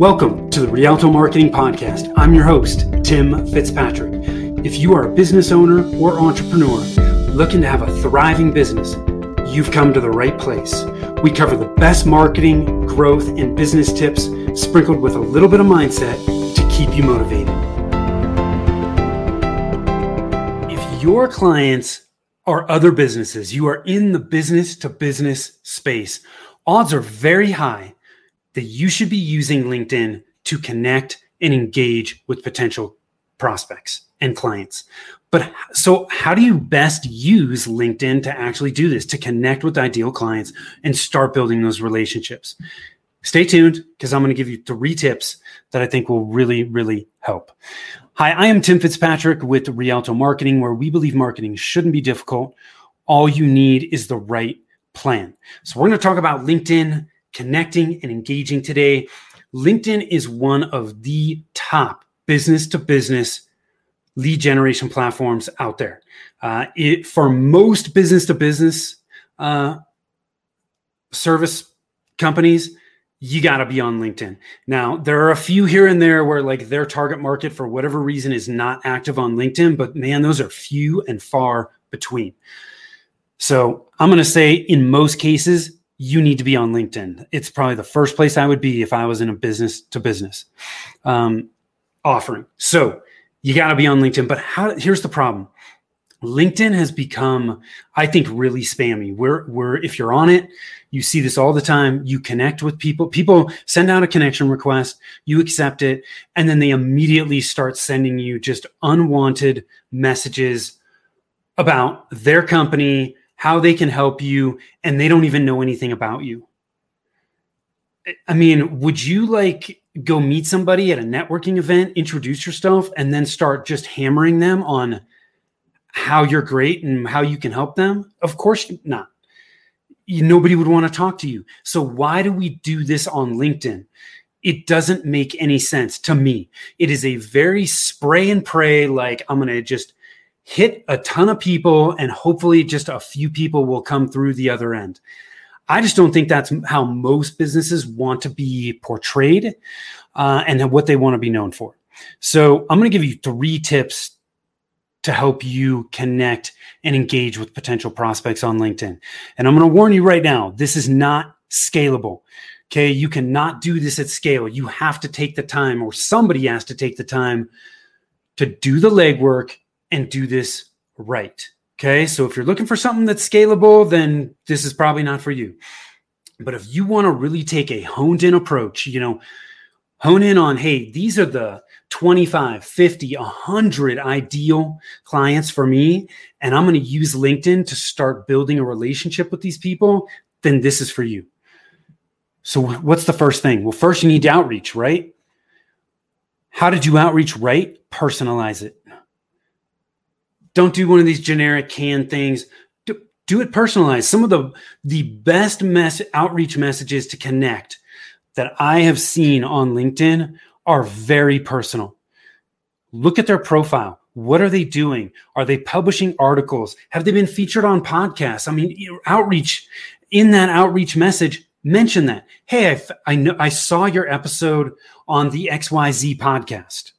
Welcome to the Rialto Marketing Podcast. I'm your host, Tim Fitzpatrick. If you are a business owner or entrepreneur looking to have a thriving business, you've come to the right place. We cover the best marketing, growth, and business tips sprinkled with a little bit of mindset to keep you motivated. If your clients are other businesses, you are in the business to business space, odds are very high that you should be using LinkedIn to connect and engage with potential prospects and clients. But so, how do you best use LinkedIn to actually do this, to connect with ideal clients and start building those relationships? Stay tuned because I'm going to give you three tips that I think will really, really help. Hi, I am Tim Fitzpatrick with Rialto Marketing, where we believe marketing shouldn't be difficult. All you need is the right plan. So, we're going to talk about LinkedIn connecting and engaging today. LinkedIn is one of the top business to business lead generation platforms out there. Uh, it, for most business to business uh, service companies, you got to be on LinkedIn. Now, there are a few here and there where like their target market for whatever reason is not active on LinkedIn, but man, those are few and far between. So, I'm going to say in most cases, you need to be on LinkedIn. It's probably the first place I would be if I was in a business to business um, offering. So you got to be on LinkedIn. But how? Here's the problem. LinkedIn has become, I think, really spammy. Where, where if you're on it, you see this all the time. You connect with people. People send out a connection request, you accept it, and then they immediately start sending you just unwanted messages about their company, how they can help you, and they don't even know anything about you. I mean, would you like go meet somebody at a networking event, introduce yourself, and then start just hammering them on how you're great and how you can help them? Of course not. Nobody would want to talk to you. So, why do we do this on LinkedIn? It doesn't make any sense to me. It is a very spray and pray, like, I'm going to just hit a ton of people and hopefully just a few people will come through the other end. I just don't think that's how most businesses want to be portrayed uh, and what they want to be known for. So I'm going to give you three tips to help you connect and engage with potential prospects on LinkedIn. And I'm going to warn you right now, this is not scalable. Okay. You cannot do this at scale. You have to take the time, or somebody has to take the time to do the legwork and do this right. Okay. So if you're looking for something that's scalable, then this is probably not for you. But if you want to really take a honed in approach, you know, hone in on, hey, these are the 25, 50, 100 ideal clients for me, and I'm going to use LinkedIn to start building a relationship with these people, then this is for you. So, what's the first thing? Well, first, you need to outreach, right? How did you outreach right? Personalize it. Don't do one of these generic canned things. Do, do it personalized. Some of the the best mess outreach messages to connect that I have seen on LinkedIn are very personal. Look at their profile. What are they doing? Are they publishing articles? Have they been featured on podcasts? I mean, outreach in that outreach message, mention that. Hey, I, I know I saw your episode on the XYZ podcast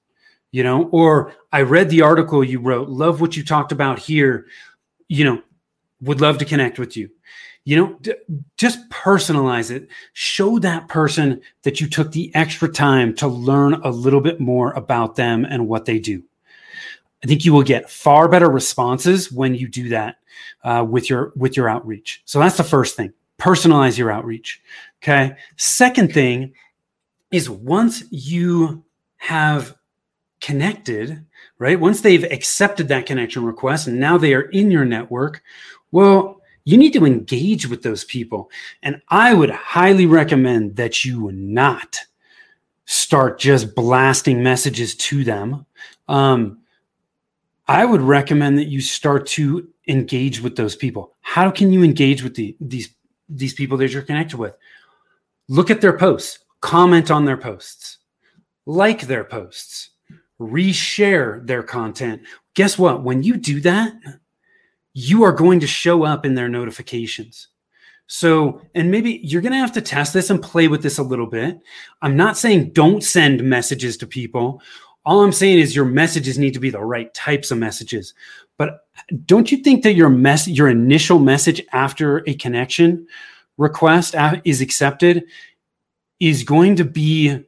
you know, or I read the article you wrote, love what you talked about here, you know, would love to connect with you. You know, d- just personalize it. Show that person that you took the extra time to learn a little bit more about them and what they do. I think you will get far better responses when you do that uh, with your with your outreach. So that's the first thing. Personalize your outreach. Okay. Second thing is once you have connected, right? Once they've accepted that connection request and now they are in your network, well, you need to engage with those people. And I would highly recommend that you not start just blasting messages to them. Um, I would recommend that you start to engage with those people. How can you engage with the, these these people that you're connected with? Look at their posts, comment on their posts, like their posts, reshare their content. Guess what? When you do that, you are going to show up in their notifications. So, and maybe you're going to have to test this and play with this a little bit. I'm not saying don't send messages to people. All I'm saying is your messages need to be the right types of messages. But don't you think that your mess, your initial message after a connection request is accepted is going to be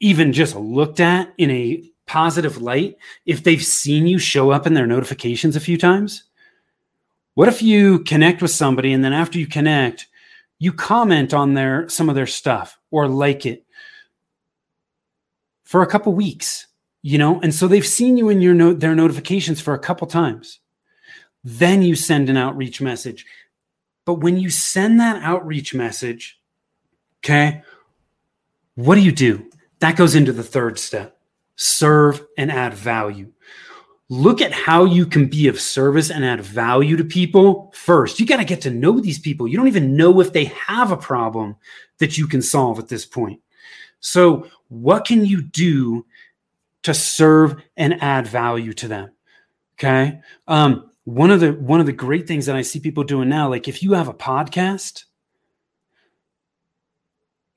even just looked at in a positive light if they've seen you show up in their notifications a few times? What if you connect with somebody and then after you connect, you comment on their some of their stuff or like it for a couple weeks, you know? And so they've seen you in your note their notifications for a couple times. Then you send an outreach message. But when you send that outreach message, okay, what do you do? That goes into the third step serve and add value look at how you can be of service and add value to people first. You got to get to know these people. You don't even know if they have a problem that you can solve at this point. So, what can you do to serve and add value to them? Okay. Um, one of the one of the great things that I see people doing now, like if you have a podcast,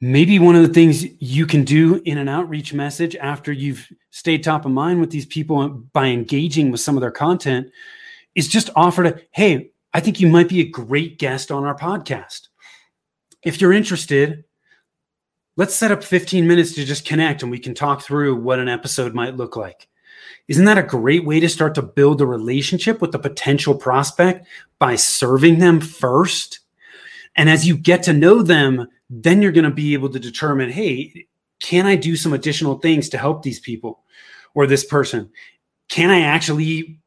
maybe one of the things you can do in an outreach message after you've stayed top of mind with these people by engaging with some of their content is just offer to hey i think you might be a great guest on our podcast. If you're interested let's set up 15 minutes to just connect and we can talk through what an episode might look like. Isn't that a great way to start to build a relationship with the potential prospect by serving them first? And as you get to know them then you're going to be able to determine hey can i do some additional things to help these people or this person? Can i actually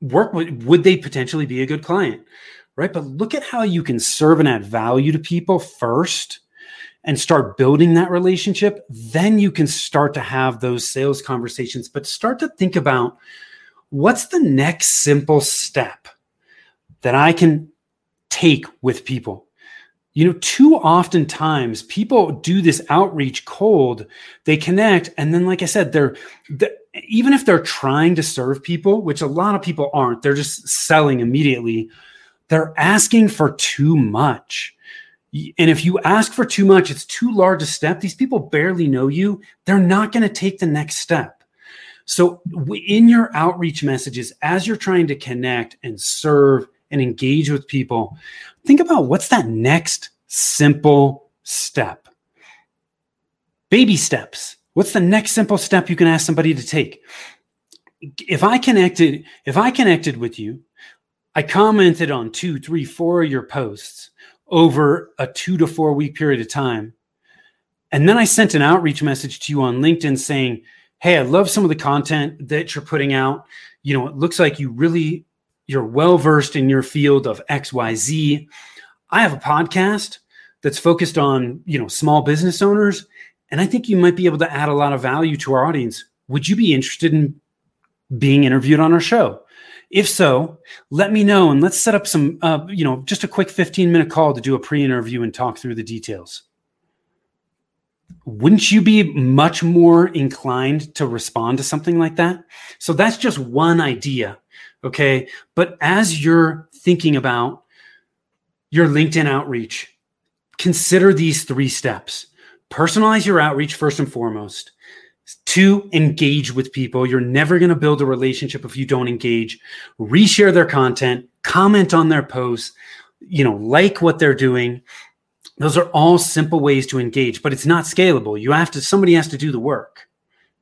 work with would they potentially be a good client right? But look at how you can serve and add value to people first and start building that relationship. Then you can start to have those sales conversations but start to think about what's the next simple step that i can take with people you know too often times people do this outreach cold they connect and then like i said they're, even if they're trying to serve people which a lot of people aren't they're just selling immediately they're asking for too much. And if you ask for too much it's too large a step these people barely know you they're not going to take the next step. So in your outreach messages as you're trying to connect and serve and engage with people, think about what's that next simple step. Baby steps. What's the next simple step you can ask somebody to take? If I connected, if I connected with you, I commented on two, three, four of your posts over a two to four week period of time. And then I sent an outreach message to you on LinkedIn saying, Hey, I love some of the content that you're putting out. You know, it looks like you really you're well versed in your field of XYZ. I have a podcast that's focused on, you know, small business owners and I think you might be able to add a lot of value to our audience. Would you be interested in being interviewed on our show? If so, let me know and let's set up some, uh, you know, just a quick 15 minute call to do a pre interview and talk through the details. Wouldn't you be much more inclined to respond to something like that? So that's just one idea Okay. But as you're thinking about your LinkedIn outreach, consider these three steps. Personalize your outreach first and foremost. Two, engage with people. You're never going to build a relationship if you don't engage. Reshare their content, comment on their posts, you know, like what they're doing. Those are all simple ways to engage, but it's not scalable. You have to, somebody has to do the work.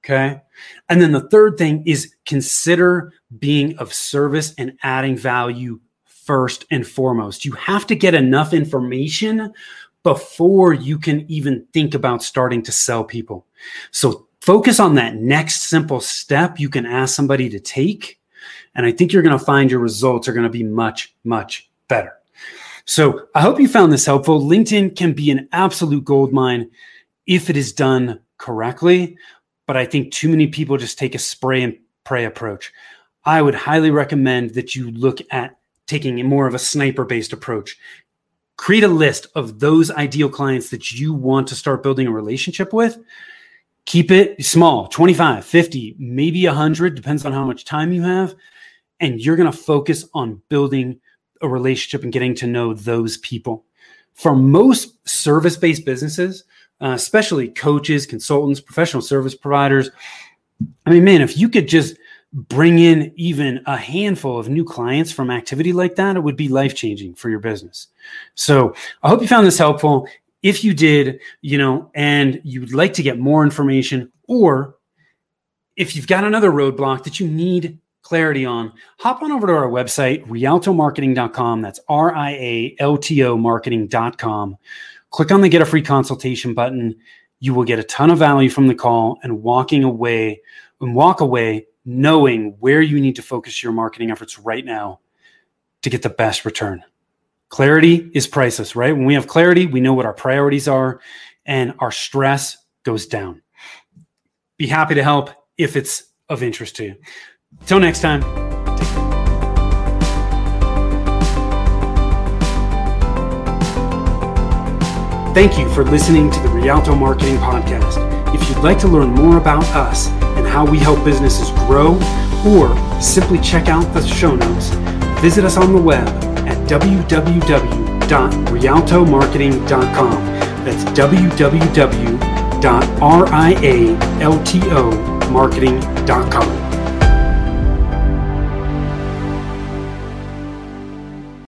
Okay. And then the third thing is consider being of service and adding value first and foremost. You have to get enough information before you can even think about starting to sell people. So focus on that next simple step you can ask somebody to take. And I think you're going to find your results are going to be much, much better. So I hope you found this helpful. LinkedIn can be an absolute gold mine if it is done correctly but I think too many people just take a spray and pray approach. I would highly recommend that you look at taking more of a sniper based approach. Create a list of those ideal clients that you want to start building a relationship with. Keep it small 25, 50, maybe 100, depends on how much time you have. And you're going to focus on building a relationship and getting to know those people for most service based businesses, uh, especially coaches, consultants, professional service providers, I mean, man, if you could just bring in even a handful of new clients from activity like that, it would be life changing for your business. So I hope you found this helpful. If you did, you know, and you'd like to get more information, or if you've got another roadblock that you need clarity on, hop on over to our website, rialtomarketing.com. That's R I A L T O marketing.com. Click on the get a free consultation button. You will get a ton of value from the call and walking away and walk away knowing where you need to focus your marketing efforts right now to get the best return. Clarity is priceless, right? When we have clarity, we know what our priorities are and our stress goes down. Be happy to help if it's of interest to you. Till next time. Thank you for listening to the Rialto Marketing Podcast. If you'd like to learn more about us and how we help businesses grow, or simply check out the show notes, visit us on the web at www.rialtomarketing.com. That's www.rialtomarketing.com.